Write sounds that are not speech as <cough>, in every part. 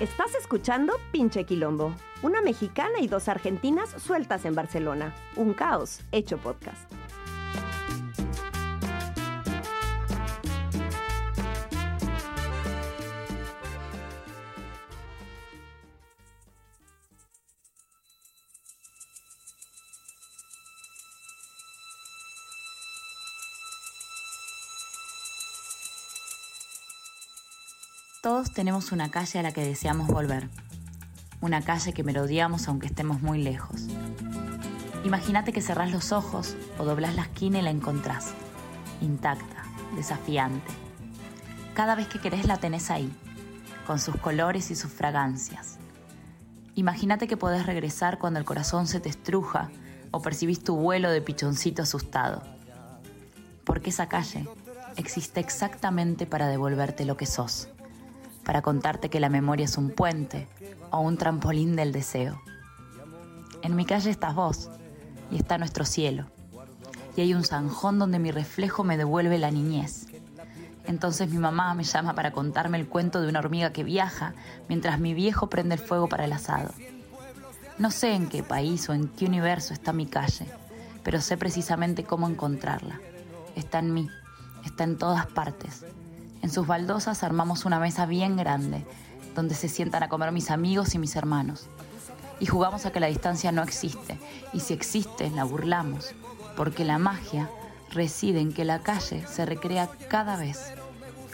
Estás escuchando Pinche Quilombo, una mexicana y dos argentinas sueltas en Barcelona. Un caos hecho podcast. Tenemos una calle a la que deseamos volver. Una calle que melodiamos aunque estemos muy lejos. Imagínate que cerrás los ojos o doblás la esquina y la encontrás. Intacta, desafiante. Cada vez que querés la tenés ahí, con sus colores y sus fragancias. Imagínate que podés regresar cuando el corazón se te estruja o percibís tu vuelo de pichoncito asustado. Porque esa calle existe exactamente para devolverte lo que sos para contarte que la memoria es un puente o un trampolín del deseo. En mi calle estás vos y está nuestro cielo. Y hay un zanjón donde mi reflejo me devuelve la niñez. Entonces mi mamá me llama para contarme el cuento de una hormiga que viaja mientras mi viejo prende el fuego para el asado. No sé en qué país o en qué universo está mi calle, pero sé precisamente cómo encontrarla. Está en mí, está en todas partes, en sus baldosas armamos una mesa bien grande, donde se sientan a comer mis amigos y mis hermanos. Y jugamos a que la distancia no existe, y si existe, la burlamos, porque la magia reside en que la calle se recrea cada vez,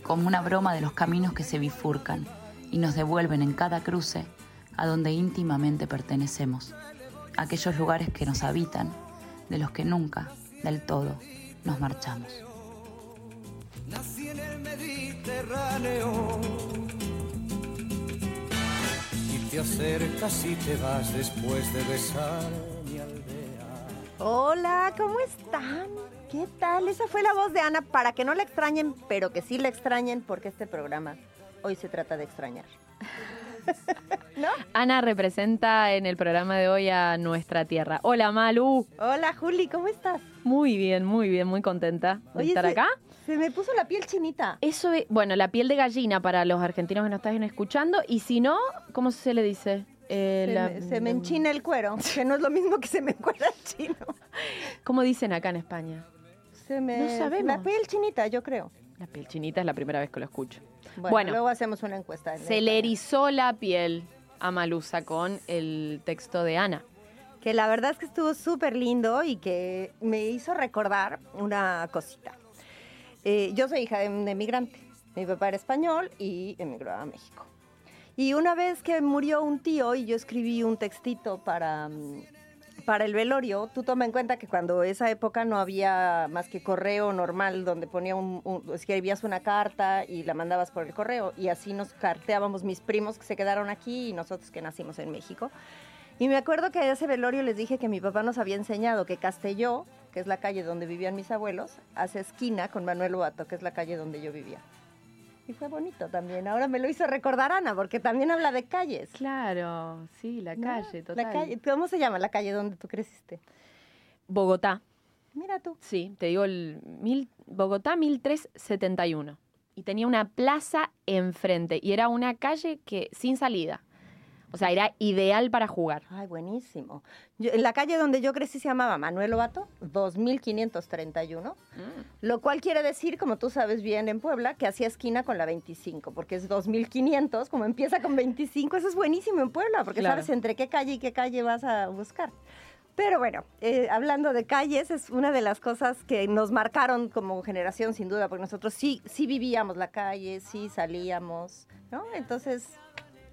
como una broma de los caminos que se bifurcan y nos devuelven en cada cruce a donde íntimamente pertenecemos, aquellos lugares que nos habitan, de los que nunca, del todo, nos marchamos. En el Mediterráneo. Y te acercas y te vas después de besar mi aldea. Hola, ¿cómo están? ¿Qué tal? Esa fue la voz de Ana para que no la extrañen, pero que sí la extrañen porque este programa hoy se trata de extrañar. <laughs> ¿No? Ana representa en el programa de hoy a nuestra tierra. Hola Malu. Hola Juli, ¿cómo estás? Muy bien, muy bien, muy contenta de estar acá. Se me puso la piel chinita. Eso es, bueno, la piel de gallina para los argentinos que nos están escuchando. Y si no, ¿cómo se le dice? Eh, Se, la- me, se me enchina el cuero, <laughs> que no es lo mismo que se me encuera el chino. ¿Cómo dicen acá en España? Se me, No sabemos. La piel chinita, yo creo. La piel chinita es la primera vez que lo escucho. Bueno, Bueno. luego hacemos una encuesta. en Se le erizó la piel a Malusa con el texto de Ana. Que la verdad es que estuvo súper lindo y que me hizo recordar una cosita. Eh, yo soy hija de un emigrante. Mi papá era español y emigró a México. Y una vez que murió un tío y yo escribí un textito para, mm, para el velorio, tú toma en cuenta que cuando esa época no había más que correo normal donde ponía un, un- escribías una carta y la mandabas por el correo y así nos carteábamos mis primos que se quedaron aquí y nosotros que nacimos en México. Y me acuerdo que a ese velorio les dije que mi papá nos había enseñado que Castelló, que es la calle donde vivían mis abuelos, hace esquina con Manuel Loato, que es la calle donde yo vivía. Y fue bonito también. Ahora me lo hizo recordar Ana, porque también habla de calles. Claro, sí, la ¿no? calle, total. La calle, ¿Cómo se llama la calle donde tú creciste? Bogotá. Mira tú. Sí, te digo, el mil, Bogotá 1371. Y tenía una plaza enfrente. Y era una calle que sin salida. O sea, era ideal para jugar. Ay, buenísimo. Yo- en la calle donde yo crecí se llamaba Manuel Lobato, 2531, lo cual quiere decir, como tú sabes bien en Puebla, que hacía esquina con la 25, porque es 2500, como empieza con 25, eso es buenísimo en Puebla, porque Claro. sabes entre qué calle y qué calle vas a buscar. Pero bueno, eh, hablando de calles, es una de las cosas que nos marcaron como generación, sin duda, porque nosotros sí, sí vivíamos la calle, sí salíamos, ¿no? Entonces,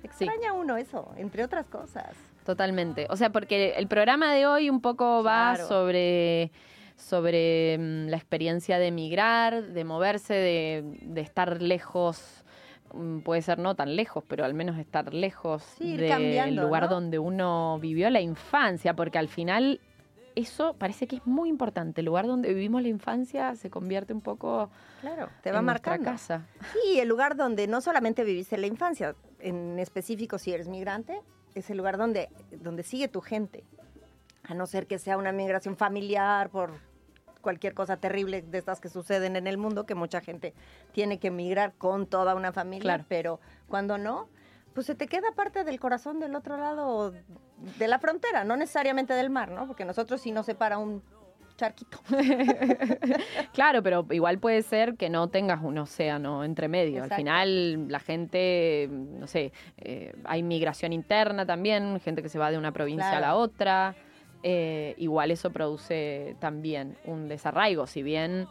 extraña uno eso, entre otras cosas. Totalmente. O sea, porque el programa de hoy un poco va Claro. sobre, sobre mm, la experiencia de emigrar, de moverse, de, de estar lejos. mm, Puede ser no tan lejos, pero al menos estar lejos Sí, del lugar ¿no? donde uno vivió la infancia, porque al final eso parece que es muy importante. El lugar donde vivimos la infancia se convierte un poco Claro, te va en marcando. casa. Sí, el lugar donde no solamente viviste la infancia, en específico si eres migrante, es el lugar donde, donde sigue tu gente. A no ser que sea una migración familiar por cualquier cosa terrible de estas que suceden en el mundo, que mucha gente tiene que emigrar con toda una familia, Claro. pero cuando no, pues se te queda parte del corazón del otro lado de la frontera, no necesariamente del mar, ¿no? Porque nosotros sí nos separa un charquito. <laughs> Claro, pero igual puede ser que no tengas un océano entre medio. Exacto. Al final, la gente, no sé, eh, hay migración interna también, gente que se va de una provincia a la otra. eh, igual eso produce también un desarraigo, si bien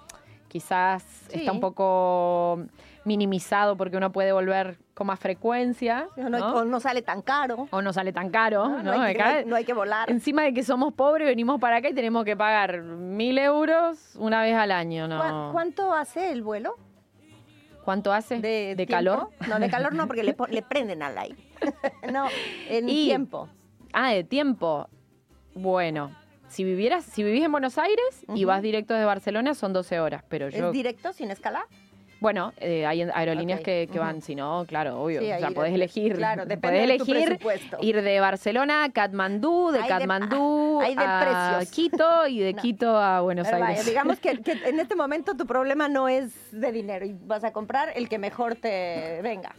quizás Sí. está un poco minimizado porque uno puede volver con más frecuencia, O no, ¿no? o no sale tan caro. o no sale tan caro, No, ¿no? no hay, que, Acá- no hay- no hay que volar. Encima de que somos pobres, venimos para acá y tenemos que pagar mil euros una vez al año, ¿no? ¿Cuá- ¿Cuánto hace el vuelo? ¿Cuánto hace? ¿De, calor? No, de calor no, porque le, <laughs> prenden al aire. <laughs> no, en Y- tiempo. Ah, de tiempo. Bueno, si vivieras, si vivís en Buenos Aires y vas directo desde Barcelona, son 12 horas. Pero yo, ¿Es directo, sin escala? Bueno, eh, hay aerolíneas que, van, si no, claro, obvio. Sí, o sea, podés de- elegir. Claro, depende podés de tu elegir presupuesto. ir de Barcelona a Katmandú, de Hay Katmandú de a. Quito y de <laughs> No. Quito a Buenos Pero Aires. vaya, digamos que, que <laughs> en este momento tu problema no es de dinero y vas a comprar el que mejor te venga.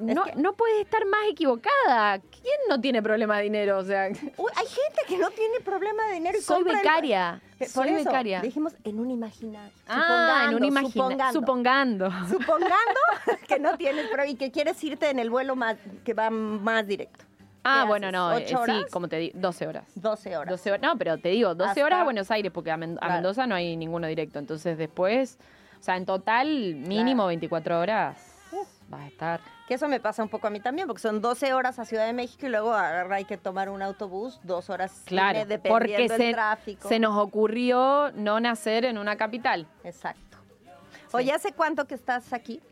No, que- no puedes estar más equivocada. ¿Quién no tiene problema de dinero? O sea, hay gente que no tiene problema de dinero y soy el- becaria. Soy eso, becaria. dijimos en un imaginario. Ah, en un imaginario. supongando. Supongando. Supongando <laughs> que no tienes pero y que quieres irte en el vuelo más que va más directo. Ah, ¿Qué bueno, no. eh. Sí, como te digo, 12 horas. 12 horas. 12 horas. No, pero te digo, 12 Hasta- horas a Buenos Aires, porque a, Men- a Claro. Mendoza no hay ninguno directo. Entonces después, o sea, en total, mínimo Claro. 24 horas vas a estar. Que eso me pasa un poco a mí también, porque son 12 horas a Ciudad de México y luego agarra, hay que tomar un autobús, dos horas Claro, cine, porque dependiendo del se, tráfico. se nos ocurrió no nacer en una capital. Exacto. Oye, ¿hace cuánto que estás aquí?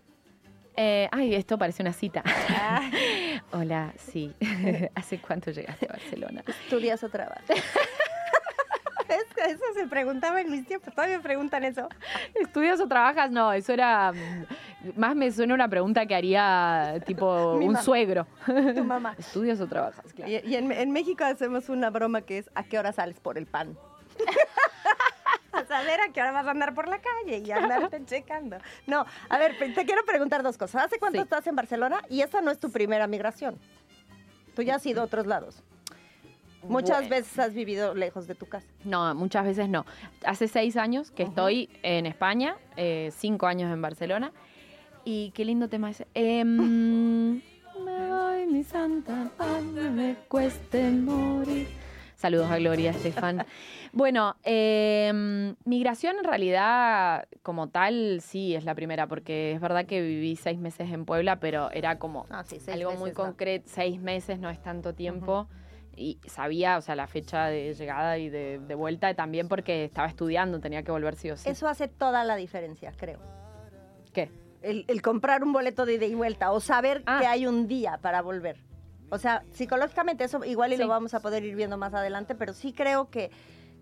Eh, ay, esto parece una cita. Ah, <laughs> Hola, sí. <laughs> ¿Hace cuánto llegaste a Barcelona? ¿Estudias o trabajas? <laughs> Eso se preguntaba en mis tiempos, todavía me preguntan eso. ¿Estudias o trabajas? No, eso era. Más me suena una pregunta que haría tipo <laughs> Mi un mamá. suegro. Tu mamá. <laughs> ¿Estudias o trabajas? Claro. Y, y en, en México hacemos una broma que es ¿a qué hora sales por el pan? <laughs> a saber a qué hora vas a andar por la calle y andarte checando. No, a ver, te quiero preguntar dos cosas. ¿Hace cuánto Sí. estás en Barcelona? Y esta no es tu primera migración. Tú ya has ido a otros lados. Muchas Bueno. veces has vivido lejos de tu casa. No, muchas veces no. Hace seis años que estoy en España, eh, cinco años en Barcelona. Y qué lindo tema ese. Em, me voy, mi santa, padre, me cueste morir. Saludos a Gloria Estefan. <laughs> bueno, em, migración en realidad como tal sí es la primera, porque es verdad que viví seis meses en Puebla, pero era como Ah, sí, algo muy concreto, seis meses no es tanto tiempo. Y sabía, o sea, la fecha de llegada y de, de vuelta también porque estaba estudiando, tenía que volver sí o sí. Eso hace toda la diferencia, creo. ¿Qué? El, el comprar un boleto de ida y vuelta o saber Ah. que hay un día para volver. O sea, psicológicamente eso igual y Sí. lo vamos a poder ir viendo más adelante, pero sí creo que,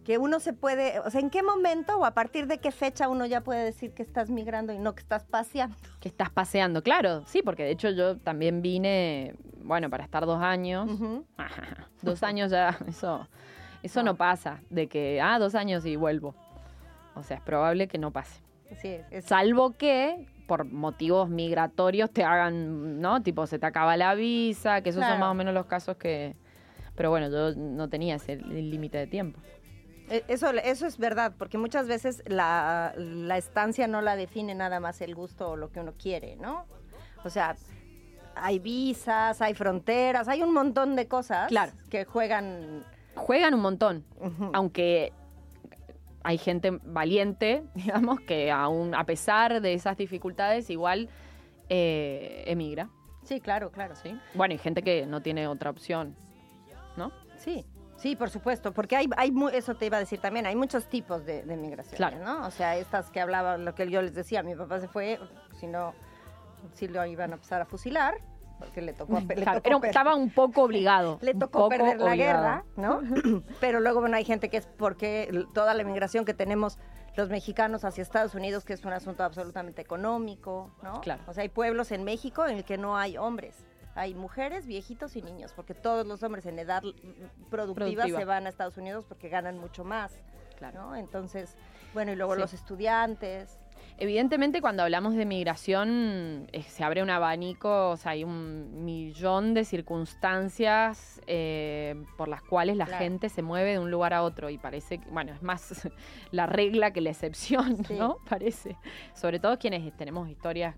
que uno se puede, o sea, ¿en qué momento o a partir de qué fecha uno ya puede decir que estás migrando y no que estás paseando? Que estás paseando, claro, sí, porque de hecho yo también vine, bueno, para estar dos años. <laughs> Dos años ya, eso, eso no. No. pasa, de que, ah, dos años y vuelvo. O sea, es probable que no pase. Sí, es, Salvo que por motivos migratorios te hagan, ¿no? Tipo, se te acaba la visa, que esos son más o menos los casos que... Pero bueno, yo no tenía ese límite de tiempo. E- eso, eso es verdad, porque muchas veces la, la estancia no la define nada más el gusto o lo que uno quiere, ¿no? O sea, hay visas, hay fronteras, hay un montón de cosas Claro. que juegan... Juegan un montón, aunque hay gente valiente, <laughs> digamos, que aún a pesar de esas dificultades igual eh, emigra, Sí, claro, claro. ¿sí? Bueno, y gente que no tiene otra opción, ¿no? Sí, sí, por supuesto, porque hay, hay mu- eso te iba a decir también, hay muchos tipos de, de migraciones, Claro. ¿no? O sea, estas que hablaba, lo que yo les decía, mi papá se fue, si no, si lo iban a empezar a fusilar, porque le tocó, le tocó era- per- estaba un poco <laughs> obligado. le tocó perder la obligado. guerra, ¿no? <clears throat> Pero luego, bueno, hay gente que es porque toda la migración que tenemos los mexicanos hacia Estados Unidos, que es un asunto absolutamente económico, ¿no? Claro. O sea, hay pueblos en México en el que no hay hombres. Hay mujeres, viejitos y niños, porque todos los hombres en edad productiva, Productiva. se van a Estados Unidos porque ganan mucho más, Claro. ¿no? Entonces, bueno, y luego Sí. los estudiantes. Evidentemente, cuando hablamos de migración, eh, se abre un abanico, o sea, hay un millón de circunstancias eh, por las cuales la Claro. gente se mueve de un lugar a otro y parece, que, bueno, es más <laughs> la regla que la excepción, <laughs> Sí. ¿no? Parece. Sobre todo quienes tenemos historias,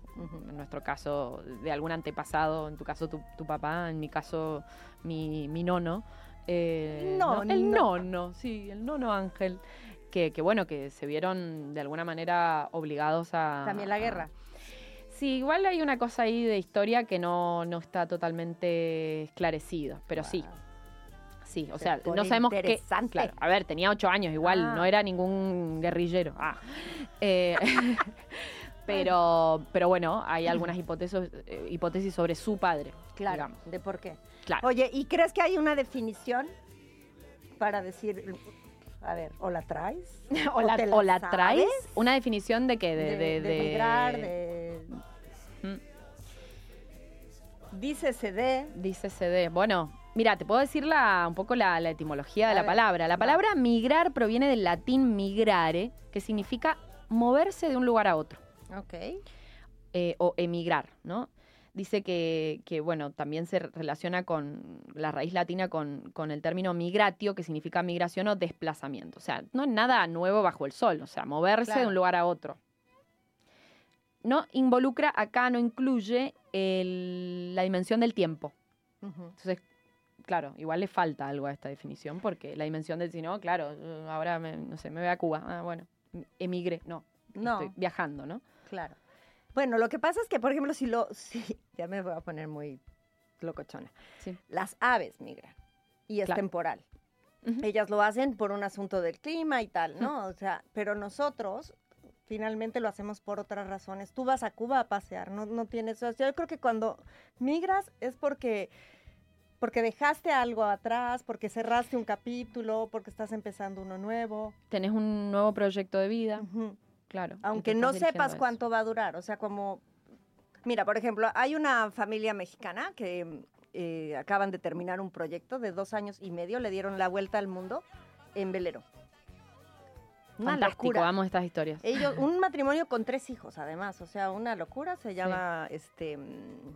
en nuestro caso, de algún antepasado, en tu caso tu, tu papá, en mi caso mi, mi nono. eh, No, ¿no? El no. nono, sí, el nono Ángel. Que, que bueno, que se vieron de alguna manera obligados a... También la guerra. Sí, igual hay una cosa ahí de historia que no, no está totalmente esclarecida, pero sí, Wow. sí, o Se sea, no sabemos qué... Claro, a ver, tenía ocho años, igual, Ah. no era ningún guerrillero. Ah. <laughs> Eh, <laughs> pero, pero bueno, hay algunas hipótesis, eh, hipótesis sobre su padre, Claro, digamos. de por qué. Claro. Oye, ¿y crees que hay una definición para decir, a ver, o la traes? <laughs> o la, o la sabes? traes, una definición de que de, de, de, de migrar, de... Mm. Dice CD. Dice CD. Bueno, mira, te puedo decir la, un poco la, la etimología de A la ver, palabra. La palabra migrar proviene del latín migrare, que significa moverse de un lugar a otro, Ok. eh, o emigrar, ¿no? Dice que, que, bueno, también se relaciona con la raíz latina con, con el término migratio, que significa migración o desplazamiento. O sea, no es nada nuevo bajo el sol, o sea, moverse de un lugar a otro. No involucra, acá no incluye el- la dimensión del tiempo. Entonces, claro, igual le falta algo a esta definición, porque la dimensión del si no, claro, ahora me, no sé, me voy a Cuba. Ah, bueno, emigre, no, No, estoy viajando, ¿no? claro. Bueno, lo que pasa es que, por ejemplo, si lo... <laughs> Si, ya me voy a poner muy locochona. Sí. Las aves migran y es Claro. temporal. Ellas lo hacen por un asunto del clima y tal, ¿no? O sea, pero nosotros finalmente lo hacemos por otras razones. Tú vas a Cuba a pasear, no, no tienes... o sea, yo creo que cuando migras es porque porque dejaste algo atrás, porque cerraste un capítulo, porque estás empezando uno nuevo. Tenés un nuevo proyecto de vida. Claro. Aunque no sepas eso. cuánto va a durar, o sea, como... Mira, por ejemplo, hay una familia mexicana que eh, acaban de terminar un proyecto de dos años y medio, le dieron la vuelta al mundo en velero. Una Fantástico, locura. amo estas historias. Ellos, un matrimonio con tres hijos, además, o sea, una locura. Se llama, este, mm,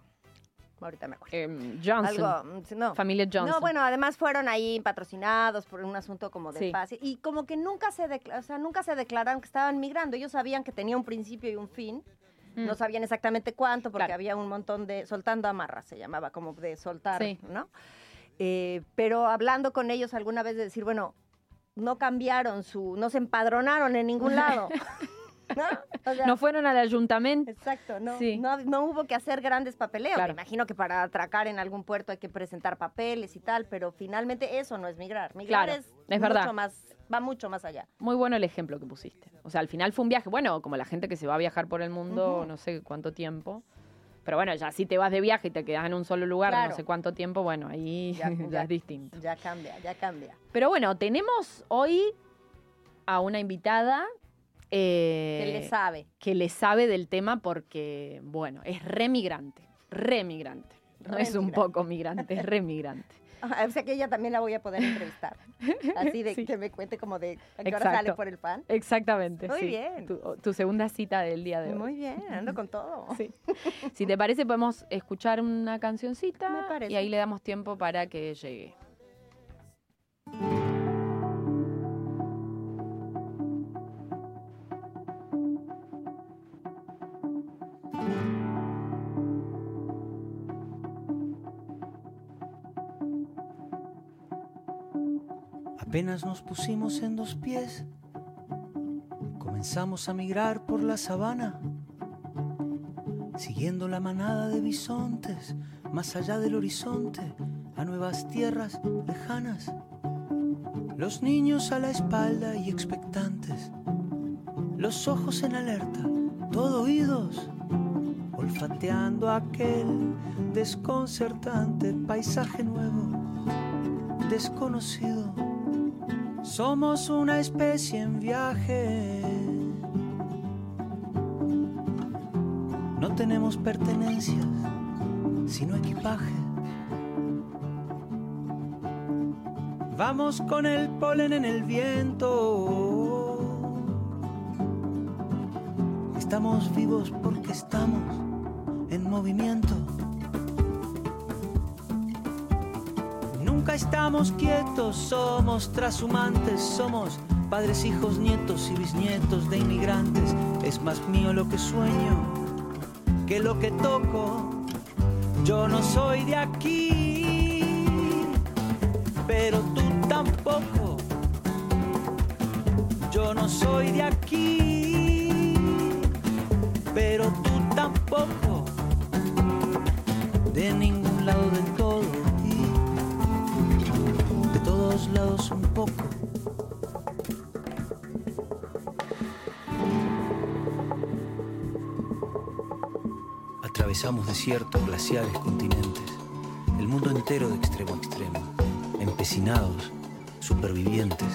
ahorita me acuerdo. Em, Johnson, Algo, mm, no. familia Johnson. No, bueno, además fueron ahí patrocinados por un asunto como de Sí. paz. Y como que nunca se, decla- o sea, nunca se declararon que estaban migrando. Ellos sabían que tenía un principio y un fin. Mm. No sabían exactamente cuánto, porque Claro. había un montón de. Soltando amarras se llamaba, como de soltar, Sí. ¿no? Eh, pero hablando con ellos alguna vez de decir, bueno, no cambiaron su. No se empadronaron en ningún lado. <laughs> ¿No? O sea, No fueron al ayuntamiento. Exacto, no, Sí. no, no hubo que hacer grandes papeleos. Claro. Me imagino que para atracar en algún puerto hay que presentar papeles y tal, pero finalmente eso no es migrar. Migrar Claro, es, es mucho verdad. más, va mucho más allá. Muy bueno el ejemplo que pusiste. O sea, al final fue un viaje, bueno, como la gente que se va a viajar por el mundo, no sé cuánto tiempo. Pero bueno, ya si te vas de viaje y te quedas en un solo lugar, Claro. no sé cuánto tiempo, bueno, ahí Ya, <laughs> ya, ya. es distinto. Ya cambia, ya cambia. Pero bueno, tenemos hoy a una invitada eh, ¿Qué le sabe? que le sabe del tema porque, bueno, es remigrante, remigrante. No es un poco migrante, es remigrante. <laughs> Ah, O sea que ella también la voy a poder entrevistar. Así de <laughs> Sí. que me cuente como de a qué hora Exacto. sale por el pan. Exactamente. Muy sí. bien. Tu, tu segunda cita del día de hoy. Muy bien, ando con todo. <laughs> Sí. Si te parece, podemos escuchar una cancioncita Me parece. y ahí le damos tiempo para que llegue. Apenas nos pusimos en dos pies, comenzamos a migrar por la sabana, siguiendo la manada de bisontes, más allá del horizonte, a nuevas tierras lejanas. Los niños a la espalda y expectantes, los ojos en alerta, todo oídos, olfateando aquel desconcertante paisaje nuevo desconocido. Somos una especie en viaje. No tenemos pertenencias, sino equipaje. Vamos con el polen en el viento. Estamos vivos porque estamos en movimiento. Estamos quietos, somos trashumantes, somos padres, hijos, nietos y bisnietos de inmigrantes. Es más mío lo que sueño que lo que toco. Yo no soy de aquí, pero tú tampoco. Yo no soy de aquí, pero tú tampoco. De ningún un poco. Atravesamos desiertos, glaciares, continentes, el mundo entero de extremo a extremo, empecinados, supervivientes,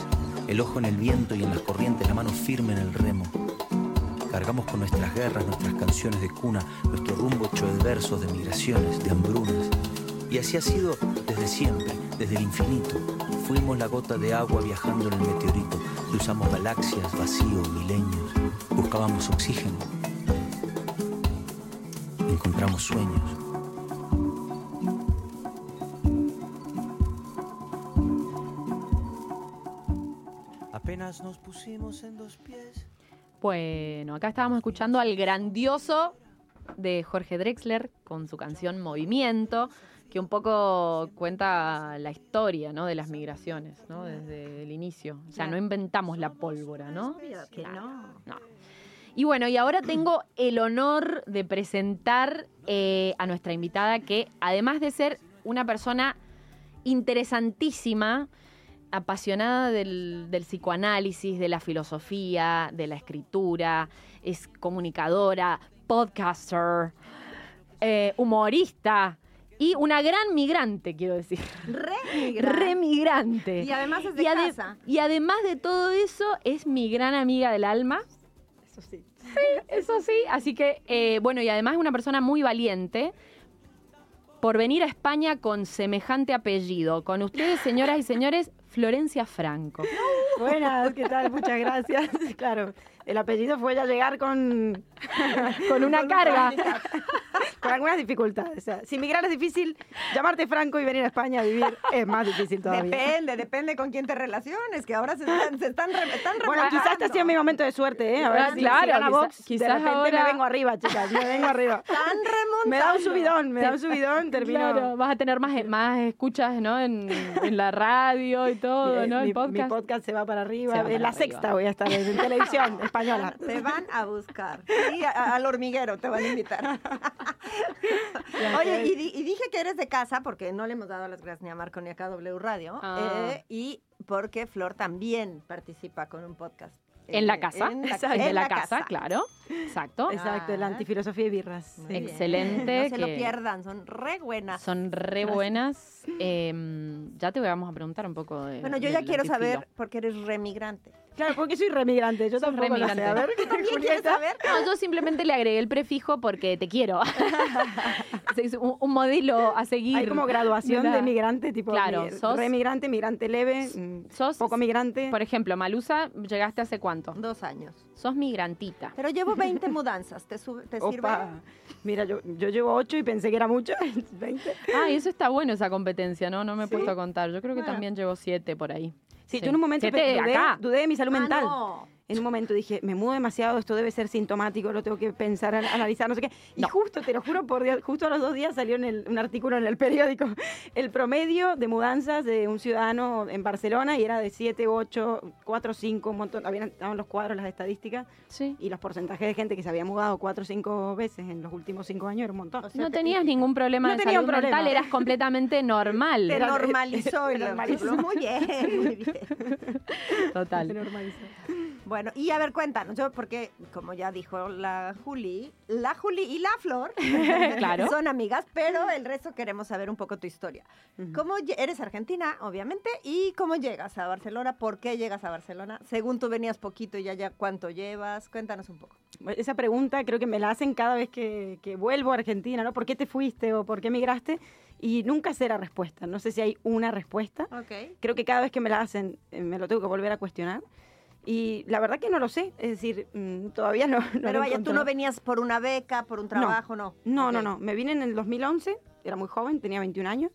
el ojo en el viento y en las corrientes, la mano firme en el remo. Cargamos con nuestras guerras, nuestras canciones de cuna, nuestro rumbo hecho de versos, de migraciones, de hambrunas. Y así ha sido desde siempre, desde el infinito. Fuimos la gota de agua viajando en el meteorito. Cruzamos galaxias, vacío, milenios. Buscábamos oxígeno. Encontramos sueños. Apenas nos pusimos en dos pies. Bueno, acá estábamos escuchando al grandioso de Jorge Drexler con su canción Movimiento, que un poco cuenta la historia ¿no? de las migraciones, ¿no? desde el inicio. O sea, no inventamos la pólvora, ¿no? que no. No. Y bueno, y ahora tengo el honor de presentar eh, a nuestra invitada que, además de ser una persona interesantísima, apasionada del, del psicoanálisis, de la filosofía, de la escritura, es comunicadora, podcaster, eh, humorista y una gran migrante, quiero decir. Re <laughs> Remigrante. Y además es de y, ade- casa. y además de todo eso, es mi gran amiga del alma. Eso sí. Eso sí, así que, eh, bueno, y además es una persona muy valiente por venir a España con semejante apellido. Con ustedes, señoras y señores, Florencia Franco. <laughs> Buenas, ¿qué tal? Muchas gracias. <laughs> Claro, el apellido fue ya llegar con, <laughs> Con una carga. <laughs> con algunas dificultades. O sea, si migrar es difícil, llamarte Franco y venir a España a vivir es más difícil todavía. Depende, depende con quién te relaciones, que ahora se están, se están, re- están Bueno, quizás este ha sido mi momento de suerte, ¿eh? A ver Ah, si, claro, si quizá- Vox, quizás de repente ahora- me vengo arriba, chicas, me vengo arriba. <laughs> Remontando. Me da un subidón, me da un subidón, termino... Claro, vas a tener más, más escuchas, ¿no? En, en la radio y todo, ¿no? mi- El podcast. mi podcast se va para arriba. En la arriba. sexta voy a estar en televisión española. Te van a buscar. Sí, a- al hormiguero te van a invitar. <laughs> Oye, y, di- y dije que eres de casa porque no le hemos dado las gracias ni a Marco ni a KW Radio. Ah. eh, y porque Flor también participa con un podcast. En la Eh, casa, en la- <laughs> en de la, la casa, claro. Exacto. <laughs> Exacto, el Ah. antifilosofía y birras. Excelente, No se lo pierdan, son re buenas. Son re buenas. Em, ya te vamos a preguntar un poco de. Bueno, yo ya quiero antifilo. saber por qué eres remigrante. Claro, porque soy remigrante, yo tampoco lo sé. A remigrante. ver, ¿También saber? No, yo simplemente le agregué el prefijo porque te quiero. <laughs> Es un, un modelo a seguir. Hay como graduación la- de migrante, tipo Claro, mi- sos- remigrante, migrante leve, mm, Sos, poco migrante. por ejemplo, Malusa, ¿llegaste hace cuánto? Dos años. Sos migrantita. Pero llevo 20 mudanzas. ¿Te, sube- te sirve? Opa. Mira, yo, yo llevo ocho y pensé que era mucho, <laughs> 20. <laughs> Ah, y eso está bueno, esa competencia, ¿no? No me he Sí. puesto a contar. Yo creo que Bueno. también llevo siete por ahí. Sí, yo en un momento Siete dudé, acá. dudé de mi salud Ah, mental. no. En un momento dije, me mudo demasiado, esto debe ser sintomático, lo tengo que pensar, an- analizar, no sé qué. Y No. justo, te lo juro por Dios, justo a los dos días salió en el- un artículo en el periódico, <laughs> el promedio de mudanzas de un ciudadano en Barcelona y era de 7, 8, 4, 5, un montón, habían, estaban los cuadros, las estadísticas Sí. y los porcentajes de gente que se había mudado 4 o 5 veces en los últimos 5 años era un montón. O sea, No te- tenías ningún problema No de salud un problema. mental, eras completamente <laughs> normal. Te normalizó el te normalizó. Muy bien, muy bien. Total. normalizó. Bueno, y a ver, cuéntanos, yo, porque como ya dijo la Juli, la Juli y la Flor <laughs> Claro. son amigas, pero el resto queremos saber un poco tu historia. Ujú. ¿Cómo lle- eres argentina, obviamente? ¿Y cómo llegas a Barcelona? ¿Por qué llegas a Barcelona? Según tú venías poquito y ya ya cuánto llevas, cuéntanos un poco. Esa pregunta creo que me la hacen cada vez que, que vuelvo a Argentina, ¿no? ¿Por qué te fuiste o por qué migraste? Y nunca sé la respuesta. No sé si hay una respuesta. Ok. Creo que cada vez que me la hacen eh, me lo tengo que volver a cuestionar. Y la verdad que no lo sé, es decir, mm, todavía no. <laughs> no Pero vaya, tú no venías por una beca, por un trabajo, no. No, no, Ok. no. Me vine en el 2011, era muy joven, tenía 21 años.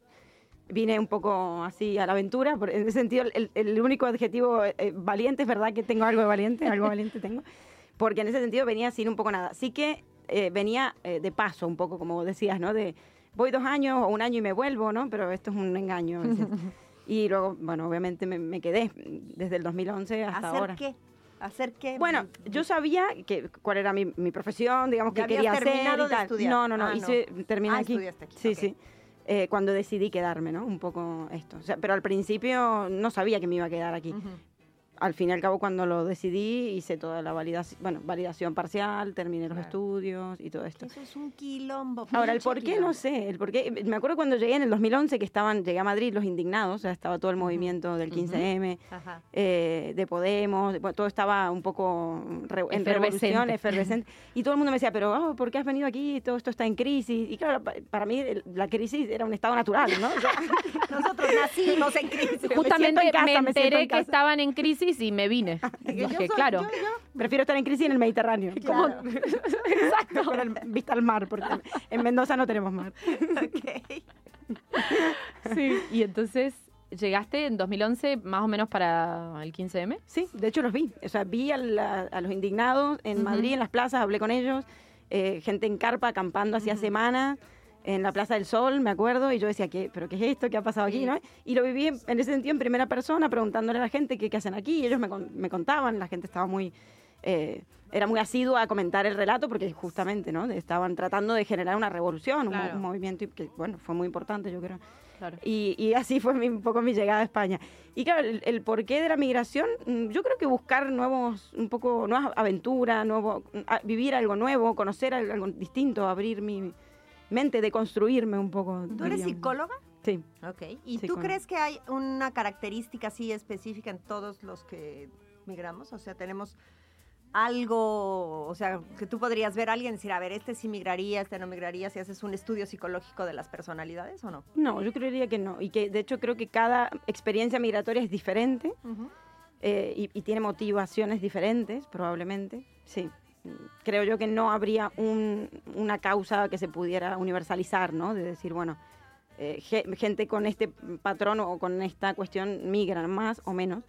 Vine un poco así a la aventura, en ese sentido el, el único adjetivo eh, eh, valiente es verdad que tengo algo de valiente, algo valiente <laughs> tengo, porque en ese sentido venía sin un poco nada. Sí que eh, venía eh, de paso un poco, como decías, ¿no? De voy dos años o un año y me vuelvo, ¿no? Pero esto es un engaño. <laughs> y luego, bueno, obviamente me, me quedé desde el 2011 hasta ¿Hacer ahora. qué? ¿Hacer qué? Bueno, yo sabía que, cuál era mi, mi profesión, digamos, ¿Ya que quería hacer y de tal. estudiar? No, no, no, Ah, hice, terminé Ah, aquí. aquí, Sí, sí. Eh, cuando decidí quedarme, ¿no? Un poco esto. O sea, pero al principio no sabía que me iba a quedar aquí. Al fin y al cabo, cuando lo decidí, hice toda la validación, bueno, validación parcial, terminé los Claro. estudios y todo esto. Eso es un quilombo. Ahora, el por qué quilombo. no sé, el por qué. Me acuerdo cuando llegué en el 2011 que estaban, llegué a Madrid los indignados, o sea, estaba todo el movimiento del 15M, Ajá. eh, de Podemos, todo estaba un poco re- en revolución, <laughs> efervescente. Y todo el mundo me decía, pero oh, ¿por qué has venido aquí? Todo esto está en crisis. Y claro, pa- para mí la crisis era un estado natural, ¿no? <laughs> O sea, <laughs> Nosotros nacimos en crisis. Justamente en casa, me me enteré en que estaban en crisis y me vine. <laughs> Yo Dije, soy- claro. yo- yo- prefiero estar en crisis en el Mediterráneo. <laughs> Claro. <laughs> Exacto. El- vista al mar, porque en Mendoza no tenemos mar. Ok. Sí. Y entonces llegaste en 2011 más o menos para el 15M. Sí, de hecho los vi. O sea, vi a, la- a los indignados en. Madrid, en las plazas, hablé con ellos, eh, gente en carpa acampando hacía semanas, en la Plaza del Sol, me acuerdo, y yo decía, ¿qué, ¿pero qué es esto? ¿Qué ha pasado aquí? Sí. ¿no? Y lo viví en, en ese sentido en primera persona, preguntándole a la gente qué, qué hacen aquí, y ellos me, me contaban, la gente estaba muy... eh, era muy asidua a comentar el relato porque justamente no estaban tratando de generar una revolución, un Claro. un, movimiento y que bueno fue muy importante yo creo Claro. y, y así fue mi- un poco mi llegada a España. Y claro, el, el porqué de la migración, mm, yo creo que buscar nuevos, un poco, nuevas aventuras, nuevo, vivir algo nuevo, conocer algo, algo distinto, abrir mi mente, deconstruirme un poco. ¿Tú eres psicóloga? Sí. Ok. ¿Y tú crees que hay una característica así específica en todos los que migramos? O sea, tenemos algo, o sea, que tú podrías ver a alguien y decir, a ver, este sí migraría, este no migraría, si haces un estudio psicológico de las personalidades o no. No, yo creería que no. Y que de hecho creo que cada experiencia migratoria es diferente eh, y, y tiene motivaciones diferentes, probablemente. Sí. Creo yo que no habría un- una causa que se pudiera universalizar, ¿no? De decir, bueno, eh, ge- gente con este patrón o con esta cuestión migran más o menos.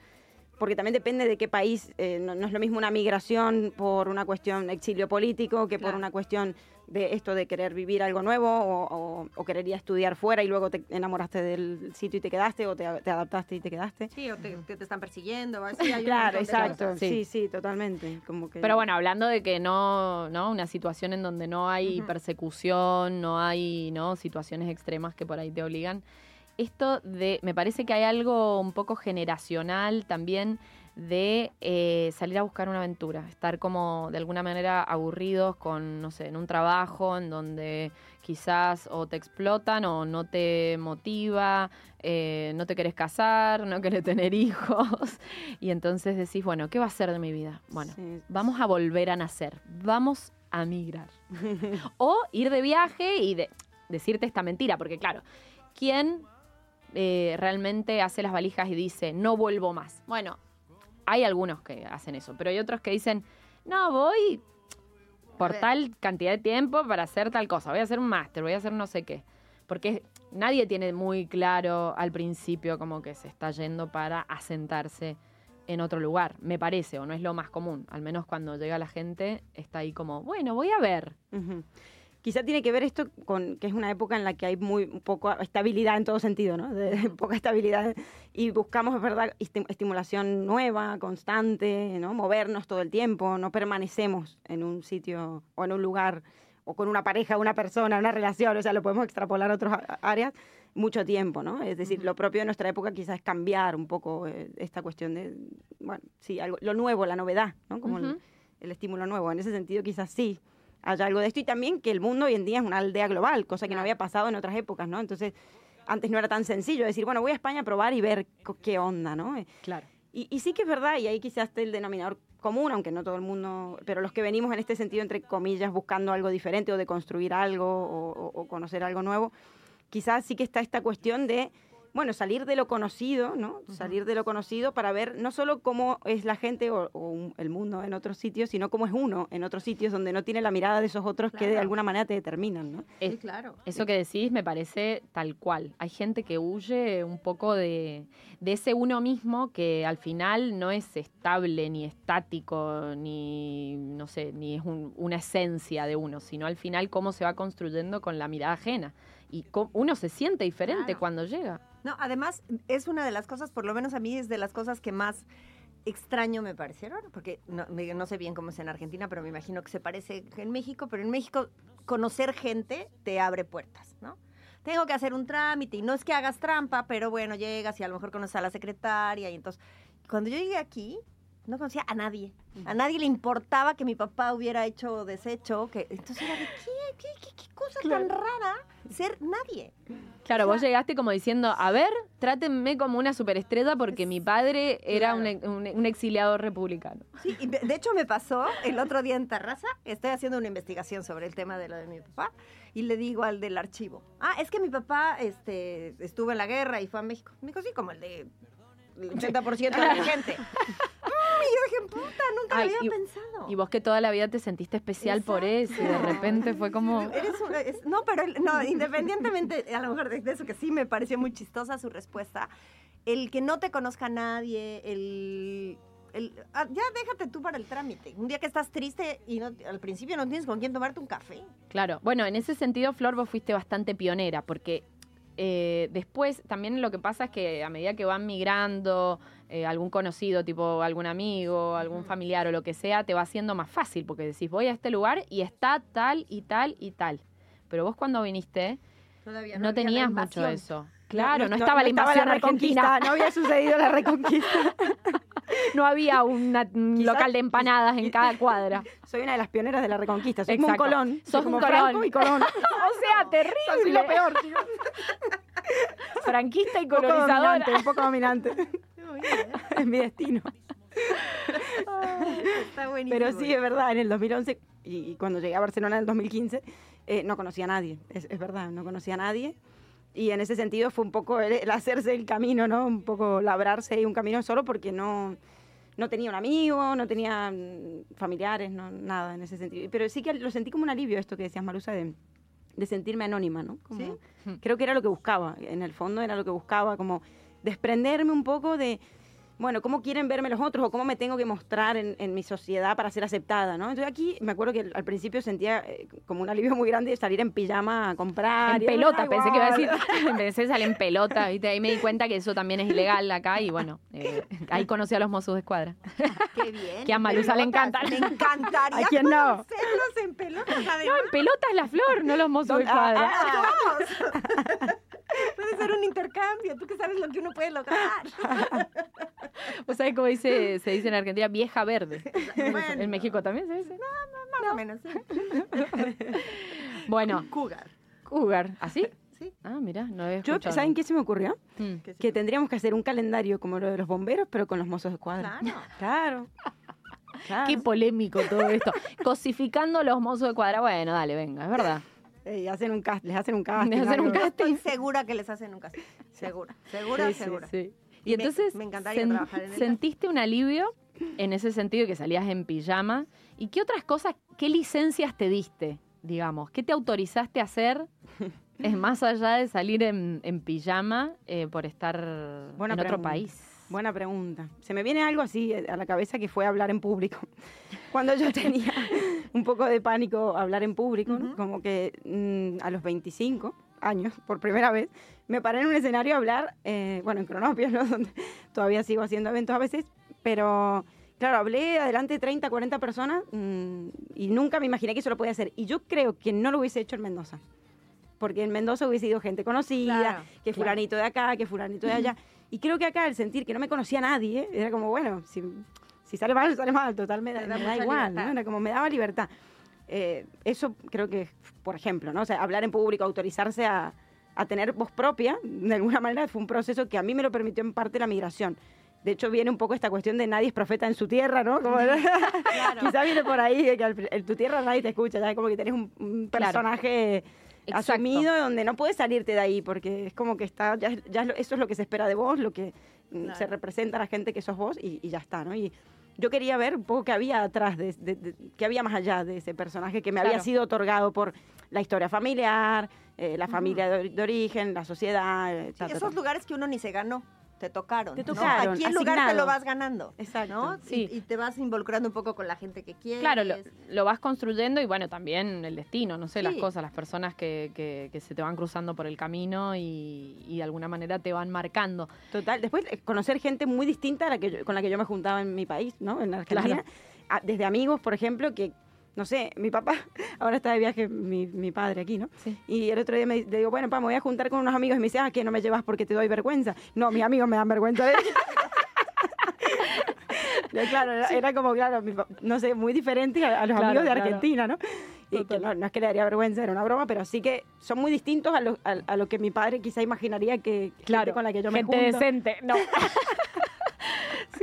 Porque también depende de qué país. eh, no, no es lo mismo una migración por una cuestión exilio político que por una cuestión de esto de querer vivir algo nuevo o, o, o querer ir a estudiar fuera y luego te enamoraste del sitio y te quedaste o te, te adaptaste y te quedaste. Sí, o te, que te están persiguiendo. así hay <laughs> un Claro, exacto. Sí. Sí. sí, totalmente. Como que... Pero bueno, hablando de que no, ¿no? Una situación en donde no hay persecución, no hay, ¿no? Situaciones extremas que por ahí te obligan. Esto de, me parece que hay algo un poco generacional también de eh, salir a buscar una aventura, estar como de alguna manera aburridos con, no sé, en un trabajo en donde quizás o te explotan o no te motiva, eh, no te querés casar, no querés tener <laughs> hijos, y entonces decís, bueno, ¿qué va a ser de mi vida? Bueno, Sí. vamos a volver a nacer, vamos a migrar. <laughs> o ir de viaje y de, decirte esta mentira, porque claro, ¿quién eh, realmente hace las valijas y dice, no vuelvo más? Bueno, hay algunos que hacen eso, pero hay otros que dicen, no, voy por tal cantidad de tiempo para hacer tal cosa, voy a hacer un máster, voy a hacer no sé qué. Porque nadie tiene muy claro al principio como que se está yendo para asentarse en otro lugar, me parece, o no es lo más común. Al menos cuando llega la gente está ahí como, bueno, voy a ver. Quizá tiene que ver esto con que es una época en la que hay muy poca estabilidad en todo sentido, ¿no? De, poca estabilidad y buscamos, es verdad, esti- estimulación nueva, constante, ¿no? Movernos todo el tiempo, no permanecemos en un sitio o en un lugar o con una pareja, una persona, una relación, o sea, lo podemos extrapolar a otras áreas mucho tiempo, ¿no? Es decir, lo propio de nuestra época quizás es cambiar un poco eh, esta cuestión de, bueno, sí, algo, lo nuevo, la novedad, ¿no? Como el- Ujú. el estímulo nuevo. En ese sentido, quizás sí haya algo de esto. Y también que el mundo hoy en día es una aldea global, cosa que no había pasado en otras épocas, ¿no? Entonces, antes no era tan sencillo decir, bueno, voy a España a probar y ver qué onda, ¿no? Eh, Claro. Y, y sí que es verdad, y ahí quizás está el denominador común, aunque no todo el mundo, pero los que venimos en este sentido, entre comillas, buscando algo diferente o de construir algo o, o- o conocer algo nuevo, quizás sí que está esta cuestión de bueno, salir de lo conocido, ¿no? Salir de lo conocido para ver no solo cómo es la gente o, o un- el mundo en otros sitios, sino cómo es uno en otros sitios donde no tiene la mirada de esos otros que de alguna manera te determinan, ¿no? Es- claro. Eso que decís me parece tal cual. Hay gente que huye un poco de, de ese uno mismo que al final no es estable, ni estático, ni no sé, ni es un- una esencia de uno, sino al final cómo se va construyendo con la mirada ajena. Y cómo- uno se siente diferente Claro. cuando llega. No, además es una de las cosas, por lo menos a mí es de las cosas que más extraño me parecieron, porque no, sé bien cómo es en Argentina, pero me imagino que se parece en México, pero en México conocer gente te abre puertas, ¿no? Tengo que hacer un trámite y no es que hagas trampa, pero bueno, llegas y a lo mejor conoces a la secretaria y entonces, cuando yo llegué aquí, no conocía a nadie. A nadie le importaba que mi papá hubiera hecho desecho, que entonces era de qué, qué, qué, qué cosa tan rara ser nadie. Claro, vos llegaste como diciendo, a ver, trátenme como una superestrella porque mi padre era un, Claro. un- un exiliado republicano. Sí, y de hecho me pasó el otro día en Terraza, estoy haciendo una investigación sobre el tema de lo de mi papá y le digo al del archivo, ah, es que mi papá este, estuvo en la guerra y fue a México. Me dijo, sí, como el de el 80% de la gente. Y yo dije, puta, nunca Ay, lo había y- pensado. Y vos que toda la vida te sentiste especial por eso y de repente fue como... Eres una- es- no, pero no, independientemente, a lo mejor de, eso que sí me pareció muy chistosa su respuesta, el que no te conozca nadie, el, el- ah, ya déjate tú para el trámite. Un día que estás triste y no- al principio no tienes con quién tomarte un café. Claro, bueno, en ese sentido, Flor, vos fuiste bastante pionera, porque eh, después también lo que pasa es que a medida que van migrando, eh, algún conocido, tipo algún amigo, algún familiar o lo que sea, te va haciendo más fácil, porque decís, voy a este lugar y está tal y tal y tal. Pero vos cuando viniste, Todavía no, la tenías mucho de eso. Claro, no, estaba la estaba invasión reconquista, argentina, no había sucedido la reconquista. <laughs> no había una- un Quizás- local de empanadas en cada cuadra. <laughs> Soy una de las pioneras de la reconquista, soy como un Exacto. Colón. Sos soy un como Colón. Franco y Colón. <laughs> o sea, terrible. Soy lo peor. Franquista y Un poco colonizadora. dominante, un poco dominante. es mi destino. Está buenísimo. Pero sí, es verdad, en el 2011 y, y cuando llegué a Barcelona en el 2015, eh, no conocía a nadie, es, es verdad, no conocía a nadie. Y en ese sentido fue un poco el, el hacerse el camino, ¿no? Un poco labrarse ahí un camino solo porque no, no tenía un amigo, no tenía mm, familiares, no, nada en ese sentido. Pero sí que lo sentí como un alivio esto que decías, Marusa, de, de sentirme anónima, ¿no? Como- ¿Sí? Creo que era lo que buscaba, en el fondo era lo que buscaba, como desprenderme un poco de, bueno, cómo quieren verme los otros o cómo me tengo que mostrar en, en mi sociedad para ser aceptada, ¿no? Entonces aquí me acuerdo que al- principio sentía eh, como un alivio muy grande de salir en pijama a comprar. En y pelota, "Da pensé que iba a decir. igual". <laughs> Pensé salir en pelota, <laughs> ¿viste? Ahí me di cuenta que eso también es ilegal acá y bueno, eh, <laughs> ahí conocí a los mozos de escuadra. Qué bien. Que a Malusa le Pelotas, encantan. Me encantaría ¿A quién no? en pelotas, No, además. en pelota es la flor, no los mozos de Ah, escuadra. Ah. Puede ser un intercambio, tú que sabes lo que uno puede lograr. <laughs> ¿Vos sabés cómo dice, se dice en Argentina vieja verde? Bueno. En México también se dice. Más o menos, sí. <laughs> Bueno, Cougar. cougar. ¿Así? Sí. Ah, mira, no Yo, escuchado. ¿saben qué se me ocurrió? Mm. Que sí. Tendríamos que hacer un calendario como lo de los bomberos, pero con los mozos de. Claro. Claro. <laughs> Claro. Qué polémico todo esto. Cosificando los mozos de cuadra. Bueno, dale, venga, es verdad. Eh, hacen un cast, les hacen un casting. Les hacen un casting. estoy segura que les hacen un casting. Segura. Segura, Sí, segura. sí. Y Y me- entonces me encantaría sen- trabajar en sentiste un alivio en ese sentido que salías en pijama. ¿Y qué otras cosas, qué licencias te diste, digamos? ¿Qué te autorizaste a hacer? Es más allá de salir en, en pijama eh, por estar Buena en otro país. Buena pregunta. Se me viene algo así eh, a la cabeza que fue hablar en público. <laughs> Cuando yo tenía <laughs> un poco de pánico hablar en público, ¿no? Ujú. como que mm, a los 25 años, por primera vez, me paré en un escenario a hablar, eh, bueno, en Cronopios, ¿no? <laughs> donde todavía sigo haciendo eventos a veces, pero claro, hablé adelante de 30, 40 personas mm, y nunca me imaginé que eso lo podía hacer. Y yo creo que no lo hubiese hecho en Mendoza. Porque en Mendoza hubiese ido gente conocida, Claro, que fulanito de acá, que fulanito de allá. Y creo que acá, al sentir que no me conocía a nadie, era como, bueno, si, si sale mal, sale mal, total, me da, me igual. ¿no? Era como, me daba libertad. Eh, eso creo que, por ejemplo, ¿no? O sea, hablar en público, autorizarse a, a tener voz propia, de alguna manera fue un proceso que a mí me lo permitió en parte la migración. De hecho, viene un poco esta cuestión de nadie es profeta en su tierra, ¿no? Como, <laughs> Quizá viene por ahí, que en tu tierra nadie te escucha, ya como que tenés un, un Claro. Exacto. asumido donde no puedes salirte de ahí porque es como que está, ya, ya eso es lo que se espera de vos, lo que mm, se Claro. representa a la gente que sos vos y, y ya está, ¿no? Y yo quería ver un poco qué había atrás, de, de- de- qué había más allá de ese personaje que me había Claro. sido otorgado por la historia familiar, eh, la familia de, de origen, la sociedad. eh, Sí, ta, ta, esos ta. lugares que uno ni se ganó, te tocaron. Te ¿no? tocaron, Aquí en lugar te lo vas ganando. Exacto. ¿no? Sí. Y, y te vas involucrando un poco con la gente que quieres. Claro, lo, lo vas construyendo y bueno, también el destino, no sé, las cosas, las personas que, que- que se te van cruzando por el camino y, y de alguna manera te van marcando. Total. Después, eh, conocer gente muy distinta a la que yo- con la que yo me juntaba en mi país, ¿no? En Argentina. A- desde amigos, por ejemplo, que, no sé, mi papá, <laughs> ahora está de viaje mi, mi padre aquí, ¿no? Sí. Y el otro día me, le digo, bueno, pa, me voy a juntar con unos amigos. Y me dice, ah, que no me llevas porque te doy vergüenza. No, mis amigos me dan vergüenza de <laughs> claro, era, era como, claro, mi no sé, muy diferente a, a los Claro, amigos de claro. Argentina, ¿no? Y que no, no es que le daría vergüenza, era una broma, pero sí que son muy distintos a lo, a, a lo que mi padre quizá imaginaría que gente con la que yo me gente junto. decente, no. <laughs>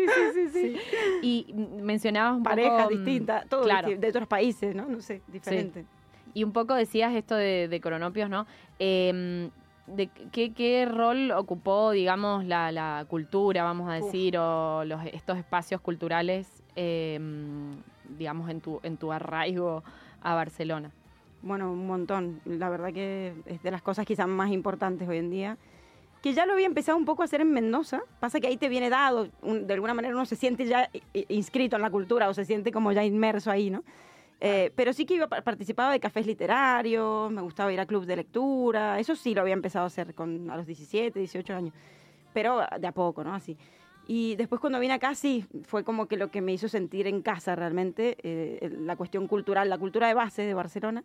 sí, sí, sí, sí, Y mencionabas un parejas poco, mm, distintas, todo claro. de otros países, ¿no? No sé, diferente. Y un poco decías esto de, de Cronopios, ¿no? Eh, de qué, qué rol ocupó, digamos, la, la cultura, vamos a Uf. decir, o los, estos espacios culturales, eh, digamos, en tu, en tu arraigo a Barcelona. Bueno, un montón. La verdad que es de las cosas quizás más importantes hoy en día. Que ya lo había empezado un poco a hacer en Mendoza. Pasa que ahí te viene dado, un- de alguna manera uno se siente ya inscrito en la cultura o se siente como ya inmerso ahí, ¿no? Eh, pero sí que iba, pa- participaba de cafés literarios, me gustaba ir a clubs de lectura, eso sí lo había empezado a hacer con, a los 17, 18 años, pero de a poco, ¿no? Así. Y después cuando vine acá, sí, fue como que lo que me hizo sentir en casa realmente, eh, la cuestión cultural, la cultura de base de Barcelona,